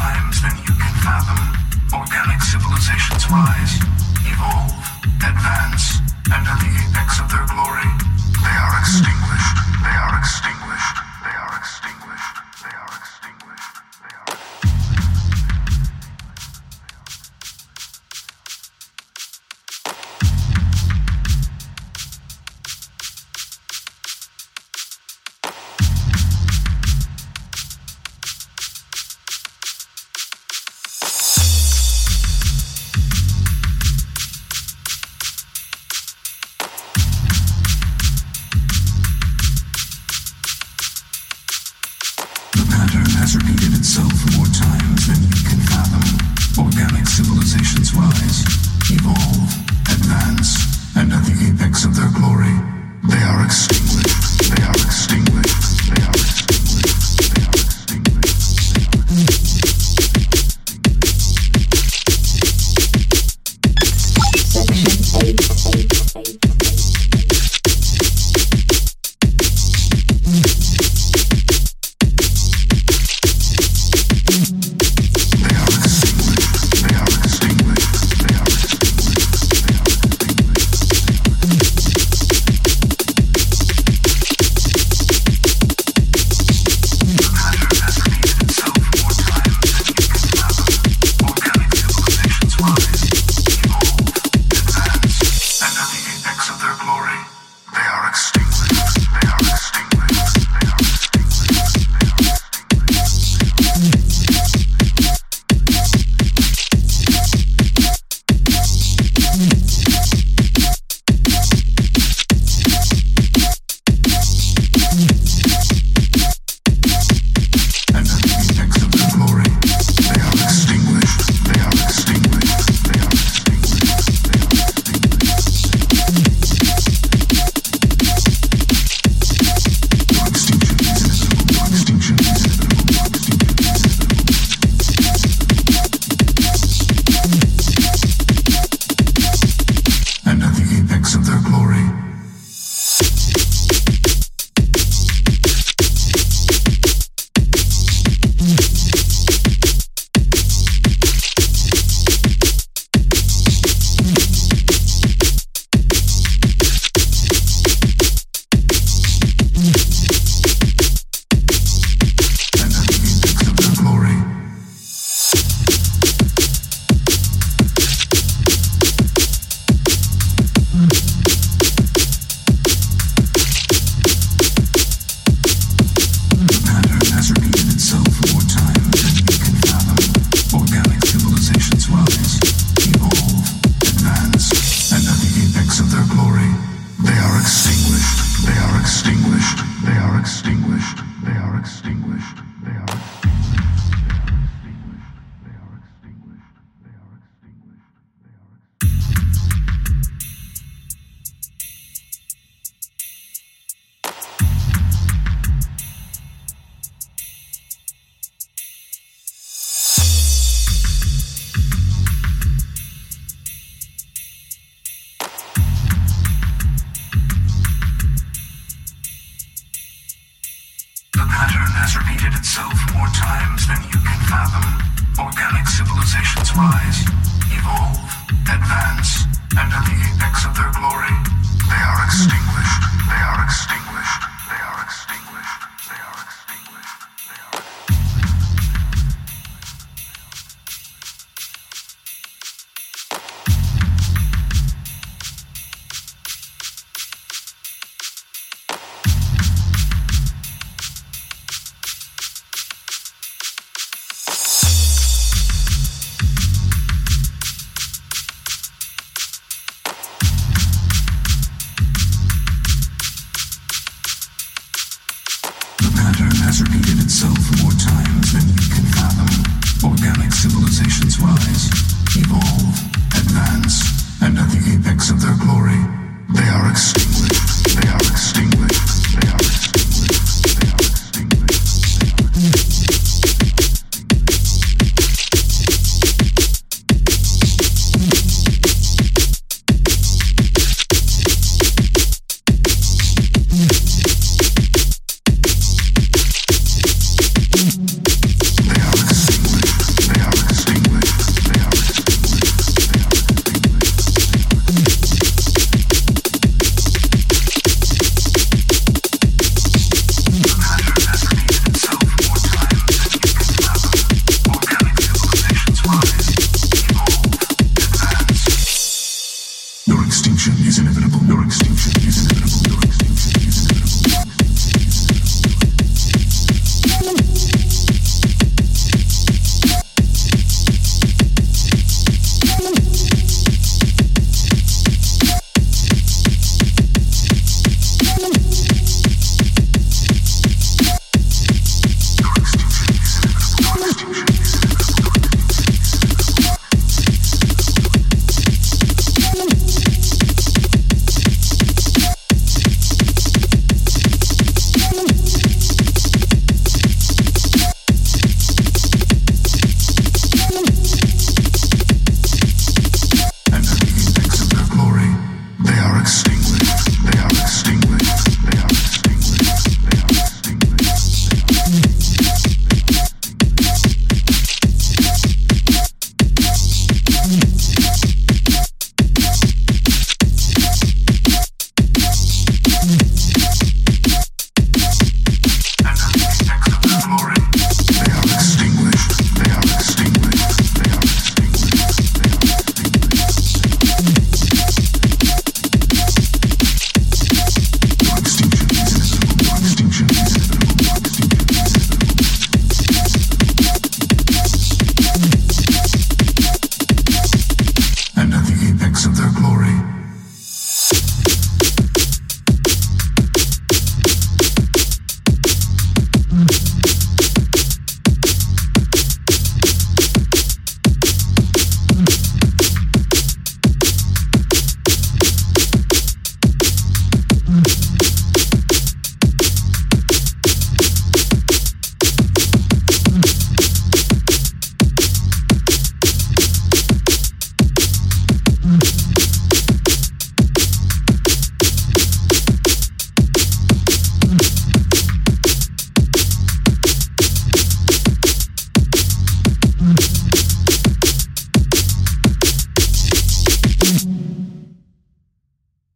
times than you can fathom. Organic civilizations rise. has repeated itself more times than we can fathom. Organic civilizations rise, evolve, advance, and at the apex of their glory, they are extinguished. They are extinguished. They are extinguished. civilizations rise, evolve, advance, and at the apex of their glory, they are extinguished. They are extinguished.